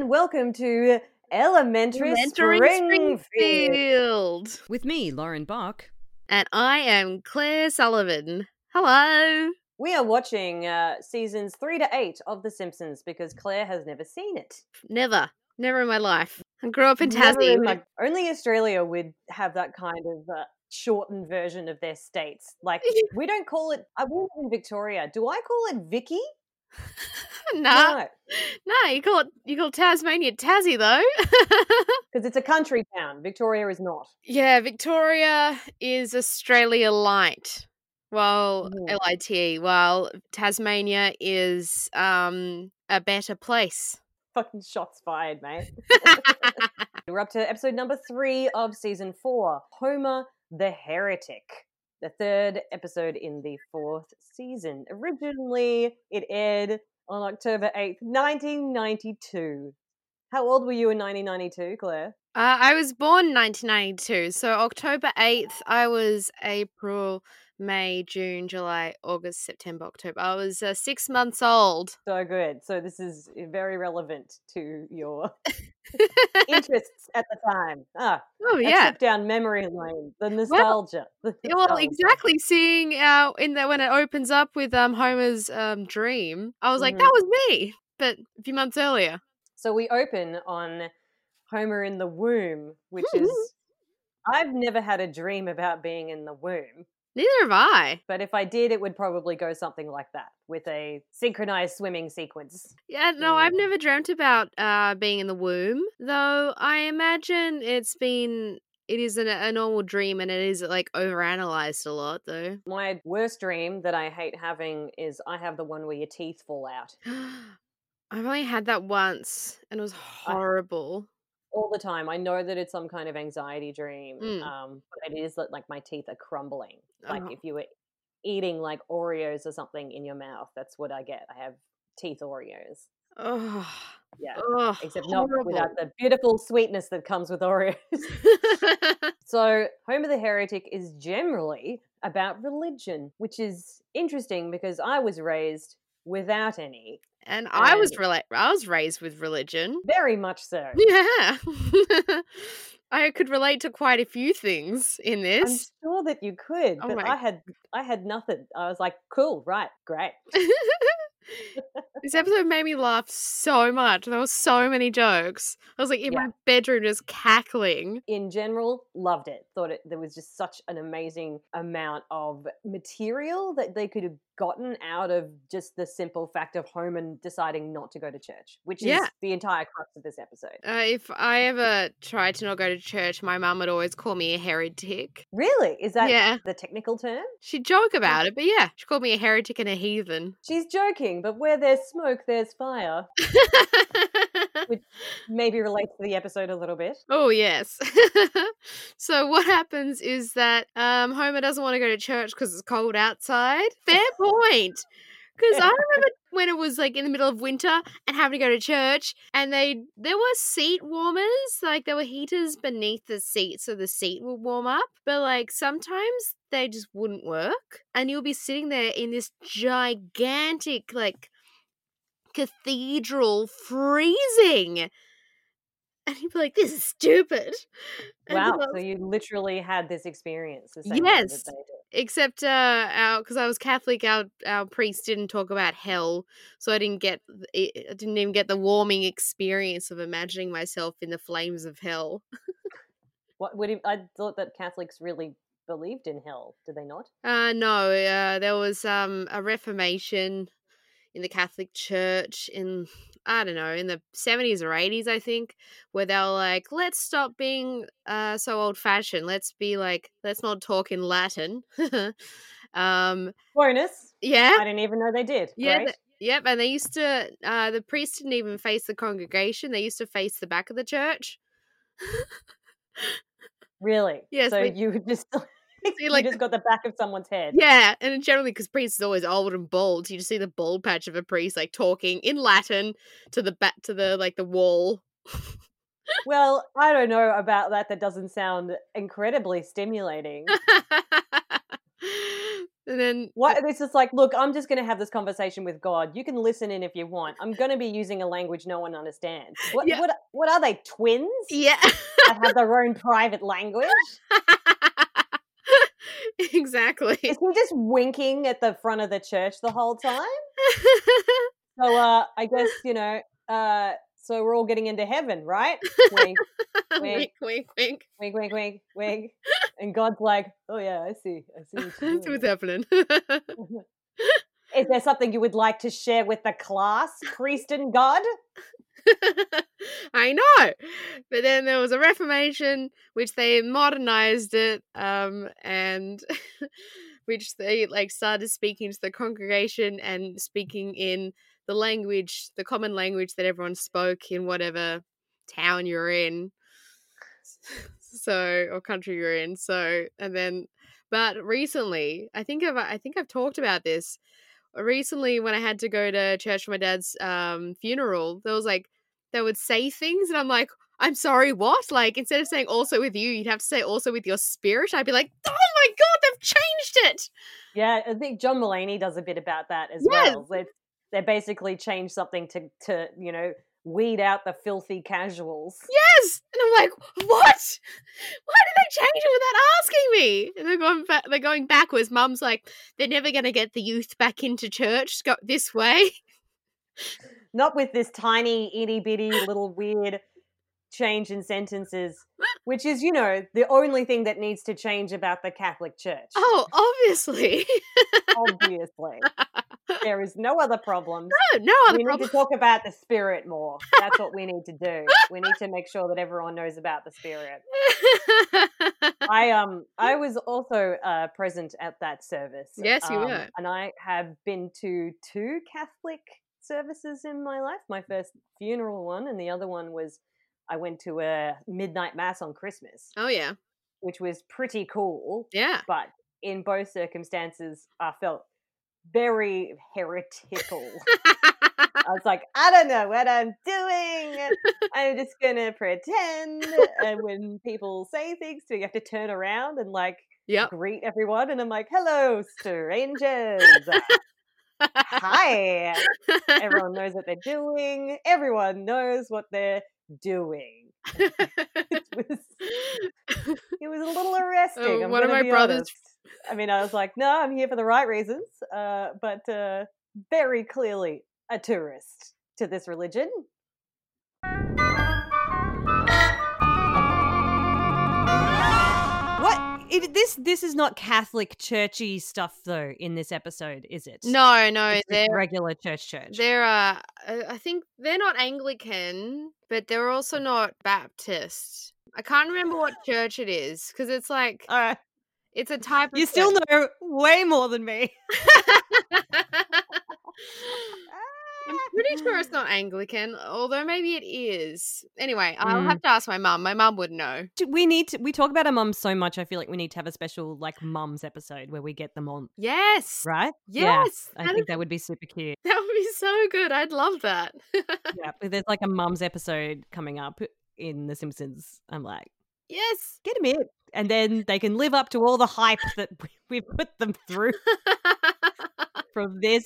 Hello and welcome to Elementary, Mentoring Springfield. Springfield. With me, Lauren Bach. And I am Claire Sullivan. Hello. We are watching uh, seasons three to eight of The Simpsons because Claire has never seen it. Never, never in my life. I grew up in Never Tassie. in my- only Australia would have that kind of uh, shortened version of their states. Like we don't call it. I live in Victoria. Do I call it Vicky? nah, No, no, you call it you call Tasmania Tassie though. because it's a country town. Victoria is not. yeah, Victoria is Australia light. While Mhm. L I T, while Tasmania is um a better place. Fucking shots fired, mate. We're up to episode number three of season four Homer the Heretic, the third episode in the fourth season. Originally, it aired on October 8th, 1992. How old were you in 1992, Claire? Uh, I was born in 1992, so October 8th, I was April, May, June, July, August, September, October. I was uh, six months old. So good. So, this is very relevant to your interests at the time. Ah, oh, yeah. trip down memory lane, the nostalgia. the Well, exactly. Seeing uh, in the when it opens up with um Homer's um dream, I was like, Mhm. that was me, but a few months earlier. So we open on Homer in the womb, which is I've never had a dream about being in the womb, Neither have I. but if I did, it would probably go something like that with a synchronized swimming sequence. Yeah, no. I've never dreamt about uh being in the womb, though. I imagine it's been. It is an, a normal dream, and it is like overanalyzed a lot, though. My worst dream that I hate having is I have the one where your teeth fall out I've only had that once, and it was horrible. All the time. I know that it's some kind of anxiety dream, Mm. um, but it is that like my teeth are crumbling. Like Oh. if you were eating like Oreos or something in your mouth, that's what I get. I have teeth Oreos. Oh, Yeah. except not without the beautiful sweetness that comes with Oreos. so, Homer the Heretic is generally about religion, which is interesting because I was raised without any, and I was rela- I was raised with religion. very much so. Yeah, I could relate to quite a few things in this. I'm sure that you could, Oh but my- I had I had nothing. I was like, cool, right, great. this episode made me laugh so much. There were so many jokes. I was like in Yeah. my bedroom just cackling. In general, loved it. Thought it there was just such an amazing amount of material that they could have gotten out of just the simple fact of Homer deciding not to go to church, which is the entire crux of this episode. Uh, if I ever tried to not go to church, my mum would always call me a heretic. Really? Is that Yeah. the technical term? She'd joke about it, but yeah, she called me a heretic and a heathen. She's joking, but where there's smoke, there's fire. Which maybe relates to the episode a little bit. oh yes. so what happens is that um, Homer doesn't want to go to church because it's cold outside. Fair point. Because I remember when it was like in the middle of winter and having to go to church, and they there were seat warmers, like there were heaters beneath the seat, so the seat would warm up. But like sometimes they just wouldn't work, and you'll be sitting there in this gigantic like cathedral freezing. And he'd be like, this is stupid. And Wow. I So you literally had this experience the same Yes. that they did. except uh our because i was catholic our our priest didn't talk about hell so i didn't get I didn't even get the warming experience of imagining myself in the flames of hell What would he, I thought that Catholics really believed in hell, did they not? uh no uh there was um a reformation in the catholic church in i don't know in the 70s or 80s i think where they were like let's stop being uh so old fashioned let's be like let's not talk in latin um Bonus. yeah I didn't even know they did. Yeah, th- Yep, and they used to. Uh, the priest didn't even face the congregation; they used to face the back of the church. really? Yes, So we- you would just you like just got the back of someone's head. Yeah, and generally, because priest is always old and bald, you just see the bald patch of a priest like talking in Latin to the back to the like the wall. Well, I don't know about that. That doesn't sound incredibly stimulating. And then What it's just like, look, I'm just going to have this conversation with God. You can listen in if you want. I'm going to be using a language no one understands. What Yeah. what what are they twins yeah. that have their own private language? exactly. Is he just winking at the front of the church the whole time? So uh I guess, you know, uh so we're all getting into heaven, right? Wink, wink, wink, wink. wink, wink, wink, wink. And God's like, Oh yeah, I see. I see That's what's happening. Is there something you would like to share with the class, priest and God? I know. But then there was a Reformation, which they modernized it, um, and which they like started speaking to the congregation and speaking in the language, the common language that everyone spoke in whatever town you're in. So or country you're in. So and then but recently, I think I've I think I've talked about this. Recently when I had to go to church for my dad's um funeral, there was like they would say things and I'm like, I'm sorry, what? Like instead of saying also with you, you'd have to say also with your spirit. I'd be like, oh my god, they've changed it. Yeah, I think John Mulaney does a bit about that as Yes. well. They they basically change something to to you know weed out the filthy casuals. Yes, and I'm like, what? Why did they change it without asking me? And they're going. They're going backwards. Mum's like, they're never going to get the youth back into church. Go this way. Not with this tiny itty bitty little weird change in sentences, which is you know the only thing that needs to change about the Catholic Church. Oh, obviously. Obviously, there is no other problems. no, no other we need to talk about the spirit more. That's what we need to do. We need to make sure that everyone knows about the spirit. I um I was also uh, present at that service. Yes, you um, were. and I have been to two Catholic services in my life. My first funeral one, and the other one was I went to a midnight mass on Christmas, oh yeah, which was pretty cool. yeah. But in both circumstances, I felt very heretical. I was like, I don't know what I'm doing. I'm just gonna pretend. And when people say things to me, you have to turn around and like yep. greet everyone. And I'm like, hello, strangers. Hi. Everyone knows what they're doing. Everyone knows what they're doing. It was, it was a little arresting. Oh, one of my brothers- honest. I mean, I was like, no, I'm here for the right reasons, uh, but uh, very clearly a tourist to this religion. It, this this is not Catholic churchy stuff though in this episode, is it? no, no, it's they're regular church church. they're uh, uh, I think they're not Anglican, but they're also not Baptist. I can't remember what church it is because it's like All right, it's a type of. you still church. know way more than me. I'm pretty sure it's not Anglican, although maybe it is. Anyway, I'll Mm. have to ask my mum. My mum would know. We need to. We talk about our mums so much. I feel like we need to have a special like mums episode where we get them on. Yes. Right? Yeah, Yes. I that think is- that would be super cute. that would be so good. I'd love that. yeah, there's like a mums episode coming up in The Simpsons. I'm like, yes. get them in, and then they can live up to all the hype that we- we've put them through from this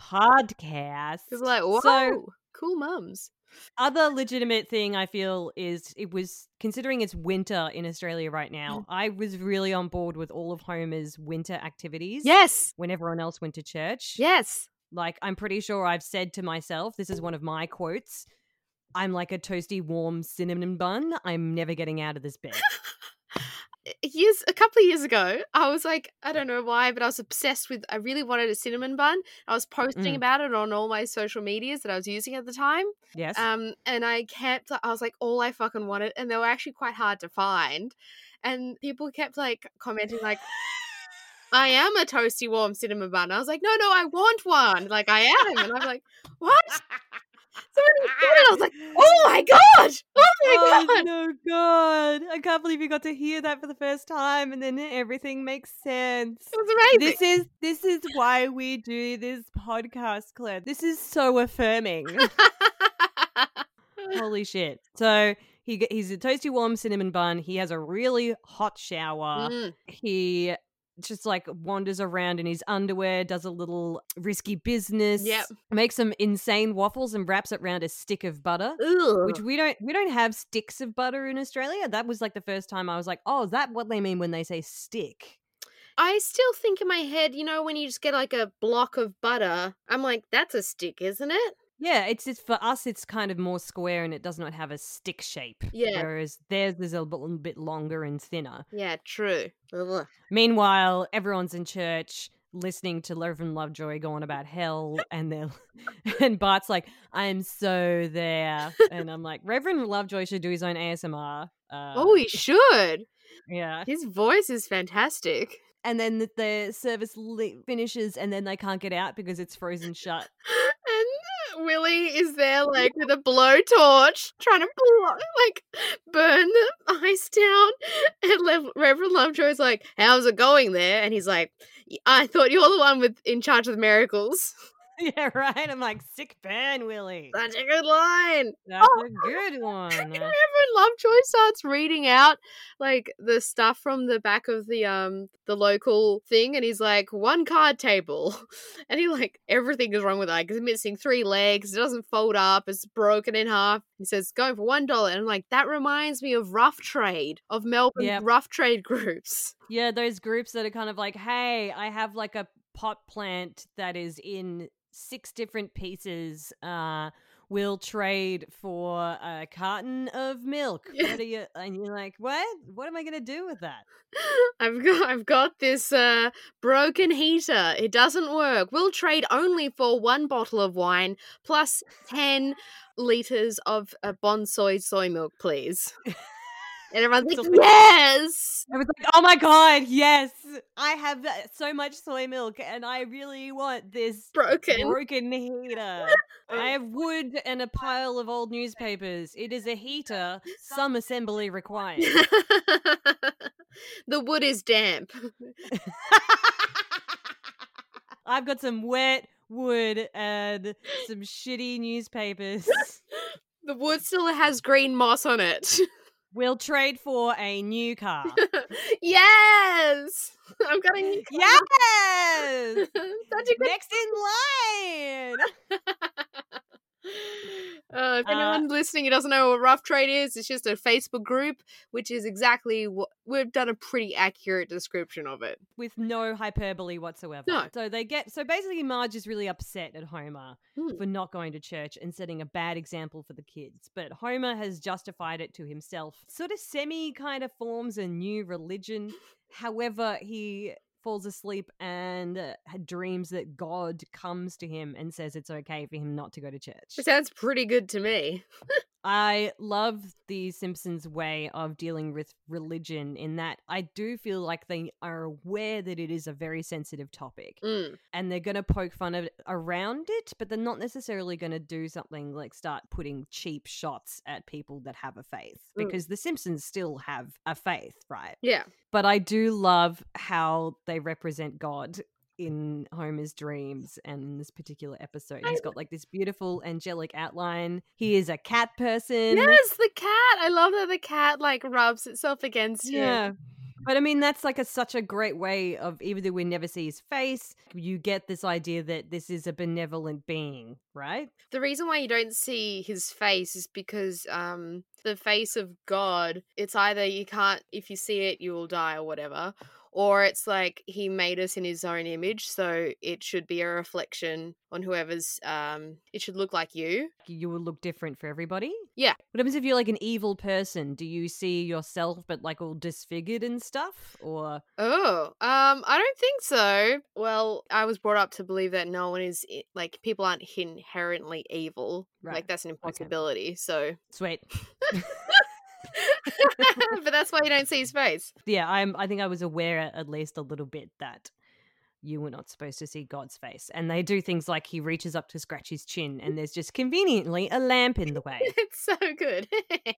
podcast. It's like, whoa, So cool mums. other legitimate thing I feel is it was considering it's winter in Australia right now. Mm. I was really on board with all of Homer's winter activities. Yes. When everyone else went to church. Yes. Like I'm pretty sure I've said to myself, this is one of my quotes. I'm like a toasty warm cinnamon bun. I'm never getting out of this bed. Years a couple of years ago, I was like, I don't know why, but I was obsessed with I really wanted a cinnamon bun. I was posting Mm. about it on all my social medias that I was using at the time. Yes. Um, and I kept, I was like, all I fucking wanted, and they were actually quite hard to find. And people kept like commenting, like, I am a toasty warm cinnamon bun. I was like, no, no, I want one. Like, I am. And I'm like, what? So I was like, oh my God. Oh God. no god. I can't believe you got to hear that for the first time and then everything makes sense. It was amazing. This is this is why we do this podcast, Claire. This is so affirming. Holy shit. So he he's a toasty warm cinnamon bun. He has a really hot shower. Mm, He just like wanders around in his underwear, does a little risky business. Yep. Makes some insane waffles and wraps it around a stick of butter. Ugh. Which we don't we don't have sticks of butter in Australia. That was like the first time I was like, oh, is that what they mean when they say stick? I still think in my head, you know, when you just get like a block of butter, I'm like, that's a stick, isn't it? Yeah, it's just for us. It's kind of more square and it does not have a stick shape. Yeah. Whereas theirs is a little bit longer and thinner. Yeah, true. Ugh. Meanwhile, everyone's in church listening to Reverend Lovejoy go on about hell, and they're and Bart's like, "I'm so there," and I'm like, Reverend Lovejoy should do his own ASMR. Uh, oh, he should. yeah. His voice is fantastic. And then the, the service li- finishes, and then they can't get out because it's frozen shut. Willie is there, like with a blowtorch, trying to blow, like burn the ice down. And Le- Reverend Lovejoy's like, "How's it going there?" And he's like, "I thought you're the one with in charge of the miracles." Yeah, right. I'm like, sick burn, Willie. Such a good line. That's Oh. a good one. And Reverend Lovejoy starts reading out like the stuff from the back of the um the local thing, and he's like, one card table, and he like everything is wrong with that. 'cause It's missing three legs. It doesn't fold up. It's broken in half. He says going for one dollar, and I'm like, that reminds me of Rough Trade of Melbourne Yep. Rough Trade groups. Yeah, those groups that are kind of like, hey, I have like a pot plant that is in six different pieces. Uh, we'll trade for a carton of milk. Yeah. What are you? And you're like, what? What am I gonna do with that? I've got I've got this uh broken heater. It doesn't work. We'll trade only for one bottle of wine plus 10 liters of uh, bonsoy soy milk, please. And everyone's like, "Yes!" I was like, oh my god, yes, I have uh, so much soy milk, and I really want this Broken. broken heater. I have wood and a pile of old newspapers. It is a heater. Some assembly required. the wood is damp. I've got some wet wood and some shitty newspapers. The wood still has green moss on it. We'll trade for a new car. yes! I've got a new car. yes! Such a good Next in line. Uh, if Uh, anyone listening who doesn't know what Rough Trade is, it's just a Facebook group, which is exactly what we've done a pretty accurate description of it. With no hyperbole whatsoever. No. So they get so basically Marge is really upset at Homer Hmm. for not going to church and setting a bad example for the kids. But Homer has justified it to himself. Sort of semi kind of forms a new religion. However, he falls asleep and uh, dreams that God comes to him and says it's okay for him not to go to church. It sounds pretty good to me. I love the Simpsons way of dealing with religion in that I do feel like they are aware that it is a very sensitive topic Mm. and they're going to poke fun at around it, but they're not necessarily going to do something like start putting cheap shots at people that have a faith Mm. because the Simpsons still have a faith, right? Yeah. But I do love how they represent God in Homer's dreams and in this particular episode. He's got like this beautiful angelic outline. He is a cat person. Yes, the cat. I love that the cat like rubs itself against him. Yeah. But I mean, that's like a such a great way of even though we never see his face, you get this idea that this is a benevolent being, right? The reason why you don't see his face is because um the face of God, it's either you can't if you see it you will die or whatever, or it's like he made us in his own image, so it should be a reflection on whoever's um it should look like you. You will look different for everybody. Yeah. What happens if you're like an evil person? Do you see yourself but like all disfigured and stuff? Or Oh, um I don't think so. Well, I was brought up to believe that no one is like people aren't inherently evil. Right. Like that's an impossibility. So sweet. but that's why you don't see his face. Yeah, I'm I think I was aware at least a little bit that you were not supposed to see God's face. And they do things like he reaches up to scratch his chin and there's just conveniently a lamp in the way. it's so good.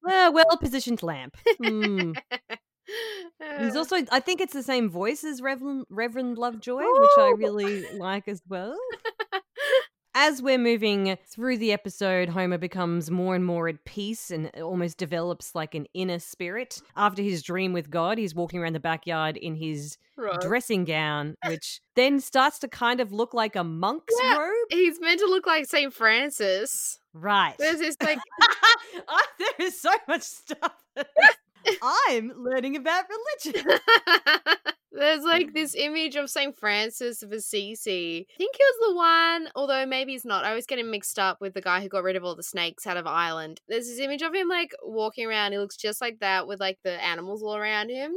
A well positioned lamp. Hmm. He's Uh, also, I think it's the same voice as Reverend, Reverend Lovejoy, which I really like as well. As we're moving through the episode, Homer becomes more and more at peace and almost develops like an inner spirit. After his dream with God, he's walking around the backyard in his Right. dressing gown, which then starts to kind of look like a monk's Yeah. robe. He's meant to look like St. Francis. Right. There's this like Ah, there is so much stuff. I'm learning about religion. There's like this image of St. Francis of Assisi. I think he was the one, although maybe he's not. I always get him mixed up with the guy who got rid of all the snakes out of Ireland. There's this image of him like walking around. He looks just like that with like the animals all around him.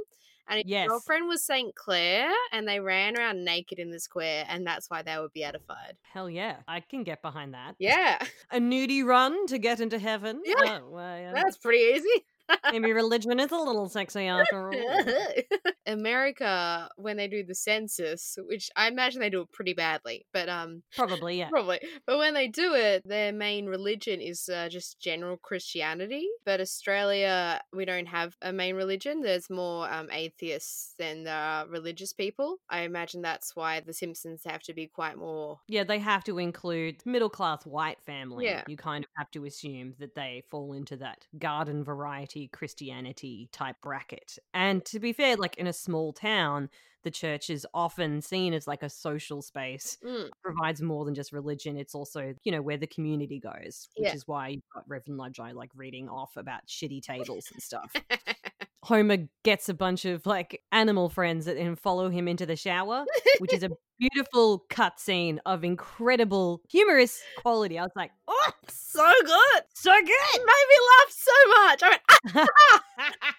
And his Yes. girlfriend was St. Clair, and they ran around naked in the square, and that's why they were beatified. Hell yeah, I can get behind that. Yeah, A nudie run to get into heaven. Yeah. Oh, well, yeah. Uh, that's pretty easy. Maybe religion is a little sexy after all. America, when they do the census, which I imagine they do it pretty badly, but um, Probably, yeah. Probably. But when they do it, their main religion is uh, just general Christianity. But Australia, we don't have a main religion. There's more um, atheists than there are religious people. I imagine that's why the Simpsons have to be quite more. Yeah, they have to include middle class white family. Yeah. You kind of have to assume that they fall into that garden variety Christianity type bracket. And to be fair, like in a small town, the church is often seen as like a social space, Mm. provides more than just religion. It's also, you know, where the community goes, which Yeah. is why you've got Reverend Lovejoy like reading off about shitty tables and stuff. Homer gets a bunch of like animal friends that then follow him into the shower, which is a beautiful cut scene of incredible humorous quality. I was like, oh, so good. so It good. made me laugh so much. I went, ah, ah, ah.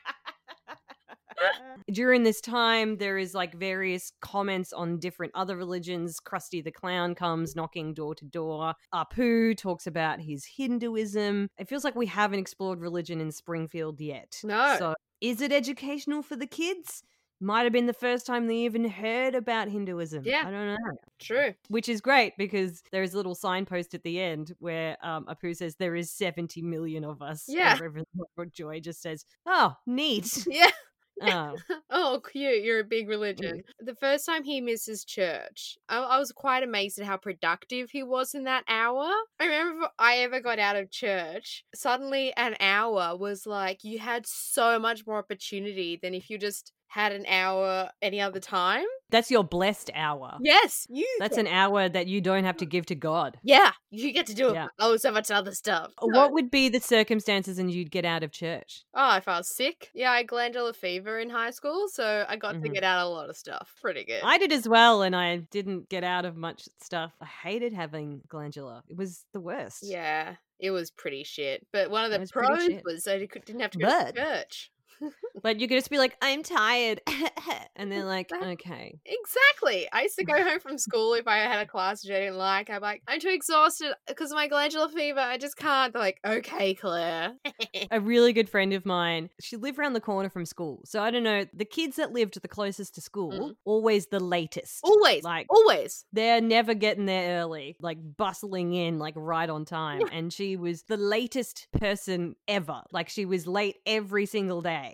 During this time, there is like various comments on different other religions. Krusty the Clown comes knocking door to door. Apu talks about his Hinduism. It feels like we haven't explored religion in Springfield yet. No. So, is it educational for the kids? Might have been the first time they even heard about Hinduism. Yeah. I don't know. True. Which is great because there is a little signpost at the end where um, Apu says there is 70 million of us. and Yeah. Reverend Joy just says, oh, neat. Yeah. oh. Oh, cute. You're a big religion. The first time he misses church, I, I was quite amazed at how productive he was in that hour. I remember I ever got out of church, suddenly an hour was like you had so much more opportunity than if you just had an hour any other time. That's your blessed hour. Yes, you. That's get- an hour that you don't have to give to God. Yeah, you get to do Yeah. oh so much other stuff. So- What would be the circumstances and you'd get out of church? Oh, if I was sick, yeah, I had glandular fever in high school, so I got to Mhm. get out a lot of stuff. Pretty good. I did as well, and I didn't get out of much stuff. I hated having glandular. It was the worst. Yeah, it was pretty shit. But one of the was pros was I didn't have to go to church. But you could just be like, I'm tired. and they're like, okay. Exactly. I used to go home from school if I had a class which I didn't like. I'm like, I'm too exhausted because of my glandular fever. I just can't. They're like, okay, Claire. A really good friend of mine, she lived around the corner from school. So I don't know, the kids that lived the closest to school, Mhm. always the latest. always, Like, always. they're never getting there early, like bustling in, like right on time. And she was the latest person ever. Like she was late every single day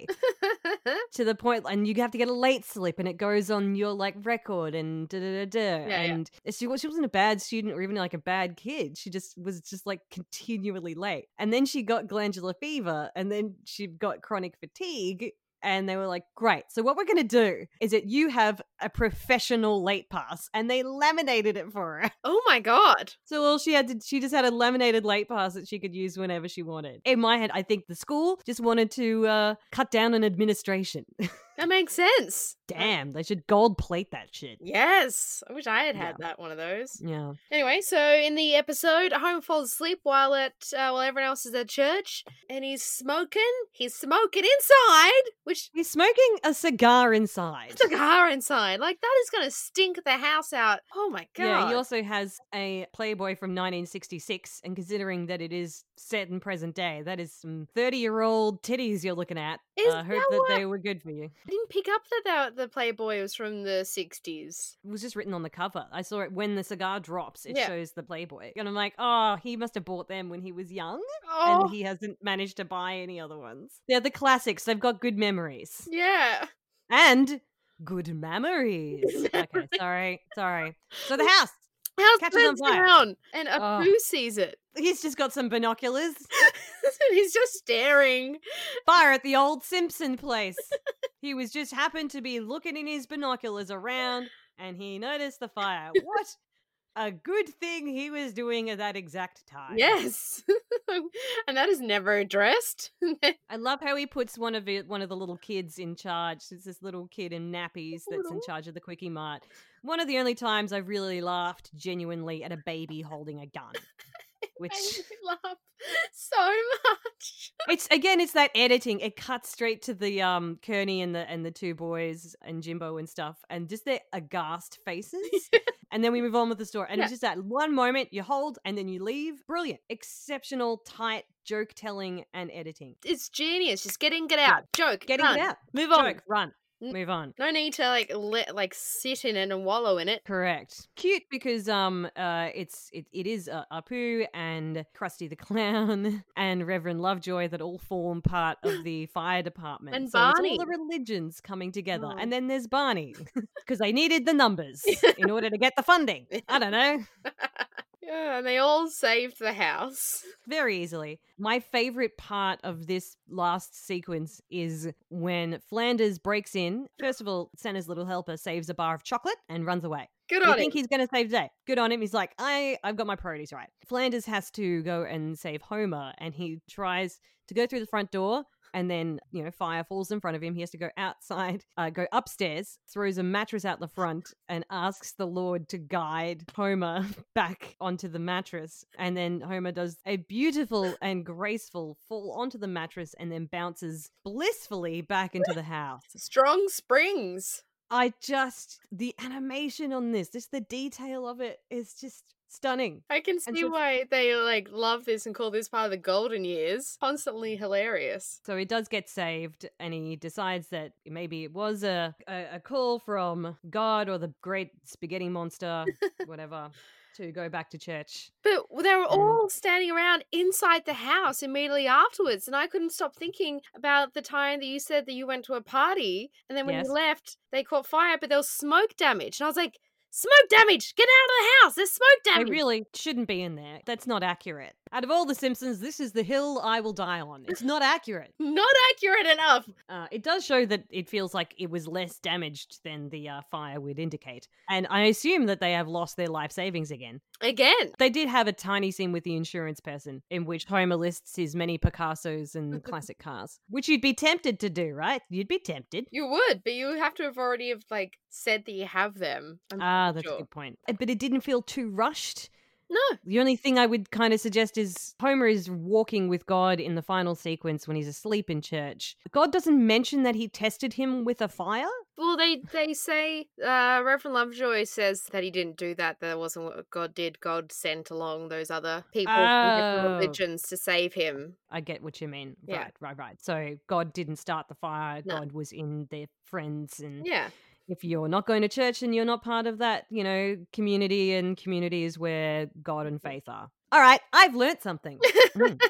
to the point, and you have to get a late slip, and it goes on your like record and da da da da. yeah. and she was she wasn't a bad student or even like a bad kid. She just was just like continually late. And then she got glandular fever, and then she got chronic fatigue. And they were like, great. So, what we're going to do is that you have a professional late pass. And they laminated it for her. oh my god. So, all she had to, she just had a laminated late pass that she could use whenever she wanted. In my head, I think the school just wanted to uh, cut down on administration. That makes sense. Damn, they should gold plate that shit. Yes. I wish I had had that one of those. Yeah. Anyway, so in the episode, Home falls asleep while at uh, while everyone else is at church, and he's smoking. He's smoking inside, which He's smoking a cigar inside. cigar inside. Like that is gonna stink the house out. Oh my god. Yeah, he also has a Playboy from 1966, and considering that it is set in present day, that is some 30 year old titties you're looking at. Is uh, I hope that that they were good for you. I didn't pick up that the, the Playboy was from the sixties. It was just written on the cover. I saw it when the cigar drops, it Yeah. shows the Playboy. And I'm like, oh, he must have bought them when he was young, Oh and he hasn't managed to buy any other ones. They're the classics, they've got good memories. yeah. And good memories. okay, sorry, sorry. So the house. House Catches on fire. down, and Oh. Apu sees it. He's just got some binoculars. he's just staring. Fire at the old Simpson place. he was just happened to be looking in his binoculars around and he noticed the fire. What a good thing he was doing at that exact time. Yes, and that is never addressed. I love how he puts one of it, one of the little kids in charge. It's this little kid in nappies that's in charge of the quickie mart. One of the only times I've really laughed genuinely at a baby holding a gun. Which me laugh so much. it's again, it's that editing. It cuts straight to the um Kearney and the and the two boys and Jimbo and stuff, and just their aghast faces. And then we move on with the story. And Yeah. it's just that one moment you hold and then you leave. Brilliant. Exceptional, tight joke telling and editing. It's genius. Just get in, get out. Joke. Getting done. it out. Move on. Joke, run. Move on. No need to like let like sit in it and wallow in it. Correct. Cute because um uh it's it, it is uh, Apu and Krusty the Clown and Reverend Lovejoy that all form part of the fire department. And so it's Barney. all the religions coming together. Oh. And then there's Barney because they needed the numbers in order to get the funding. I don't know. Yeah, and they all saved the house. Very easily. My favorite part of this last sequence is when Flanders breaks in. First of all, Santa's little helper saves a bar of chocolate and runs away. Good on him. I think him. he's going to save the day. Good on him. He's like, I, I've got my priorities right. Flanders has to go and save Homer, and he tries to go through the front door, and then you know, fire falls in front of him. He has to go outside, uh, go upstairs, throws a mattress out the front, and asks the Lord to guide Homer back onto the mattress. And then Homer does a beautiful and graceful fall onto the mattress, and then bounces blissfully back into the house. Strong springs. I just the animation on this, just the detail of it is just stunning. I can see so- why they like love this and call this part of the golden years. Constantly hilarious. So he does get saved, and he decides that maybe it was a a, a call from God or the great spaghetti monster, whatever, to go back to church. But they were all standing around inside the house immediately afterwards, and I couldn't stop thinking about the time that you said that you went to a party, and then when Yes. you left, they caught fire, but there was smoke damage, and I was like, "Smoke damage! Get out of the house! There's smoke damage. damage!" really shouldn't be in there. That's not accurate. Out of all the Simpsons, this is the hill I will die on. It's not accurate. Not accurate enough. Uh, it does show that it feels like it was less damaged than the uh, fire would indicate. And I assume that they have lost their life savings again. Again, They did have a tiny scene with the insurance person in which Homer lists his many Picassos and classic cars, which you'd be tempted to do, right? You'd be tempted. you would, but you have to have already have like said that you have them. I'm Ah, that's a good point. But it didn't feel too rushed. No, The only thing I would kind of suggest is Homer is walking with God in the final sequence when he's asleep in church. God doesn't mention that he tested him with a fire. Well, they they say uh, Reverend Lovejoy says that he didn't do that. That wasn't what God did. God sent along those other people from Oh. different religions to save him. I get what you mean. Yeah. Right, right, right. So God didn't start the fire. No. God was in their friends and Yeah, if you're not going to church and you're not part of that, you know, community and community is where God and faith are. All right, I've learnt something. Mm.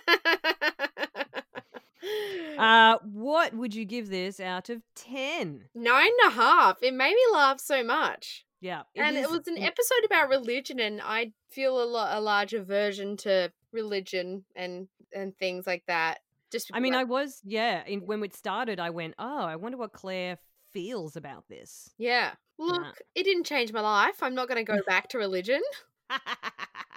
uh, what would you give this out of 10? Nine and a half. It made me laugh so much. Yeah. and is- it was an episode about religion, and I feel a lot a large aversion to religion and and things like that. Just I mean, because I was, yeah, in, when it started, I went, oh, I wonder what Claire feels about this. yeah. Uh. Look, it didn't change my life. I'm not going to go back to religion. I'm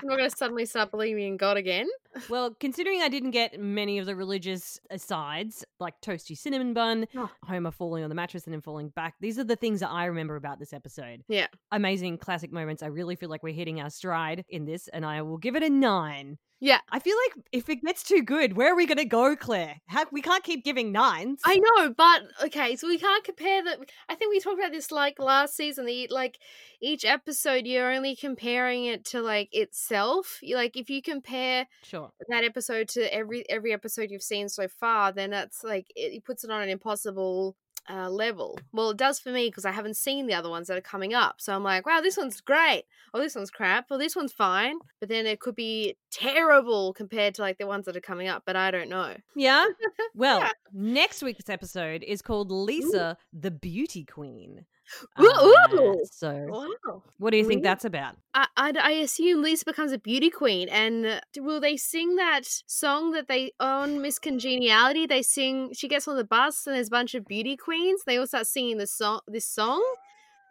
not going to suddenly start believing in God again. Well, considering I didn't get many of the religious asides, like toasty cinnamon bun, Oh. Homer falling on the mattress and then falling back, these are the things that I remember about this episode. Yeah. Amazing classic moments. I really feel like we're hitting our stride in this, and I will give it a nine. Yeah. I feel like if it gets too good, where are we going to go, Claire? How, we can't keep giving nines. I know, but okay, so we can't compare the. I think we talked about this like last season. The like each episode, you're only comparing it to like itself. Like if you compare Sure. That episode to every every episode you've seen so far, then that's like it, it puts it on an impossible uh, level. Well, it does for me because I haven't seen the other ones that are coming up. So I'm like, wow, this one's great. Or this one's crap. Or this one's fine. But then it could be terrible compared to like the ones that are coming up. But I don't know. Yeah. Well, Yeah. next week's episode is called Lisa the Beauty Queen. Ooh, Uh, ooh. so, Wow. what do you think Weird. that's about? I, I, I assume Lisa becomes a beauty queen, and will they sing that song that they on Miss Congeniality? They sing. She gets on the bus, and there's a bunch of beauty queens. They all start singing the song, this song,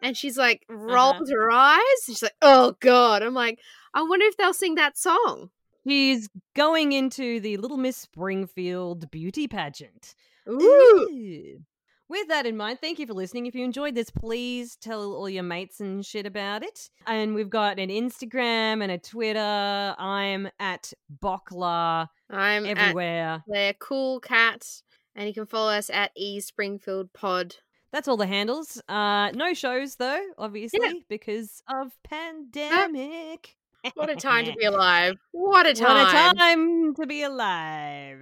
and she's like rolls her eyes. And she's like, "Oh God!" I'm like, I wonder if they'll sing that song. She's going into the Little Miss Springfield beauty pageant. Ooh, Ooh. With that in mind, thank you for listening. If you enjoyed this, please tell all your mates and shit about it. And we've got an Instagram and a Twitter. I'm at Bokla I'm everywhere. They're cool cat, and you can follow us at E Springfield Pod. That's all the handles. Uh, no shows though, obviously, because of pandemic. What a time to be alive! What a What time! a time to be alive.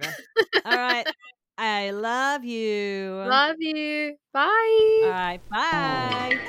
all right. I love you. Love you. Bye. All right. Bye.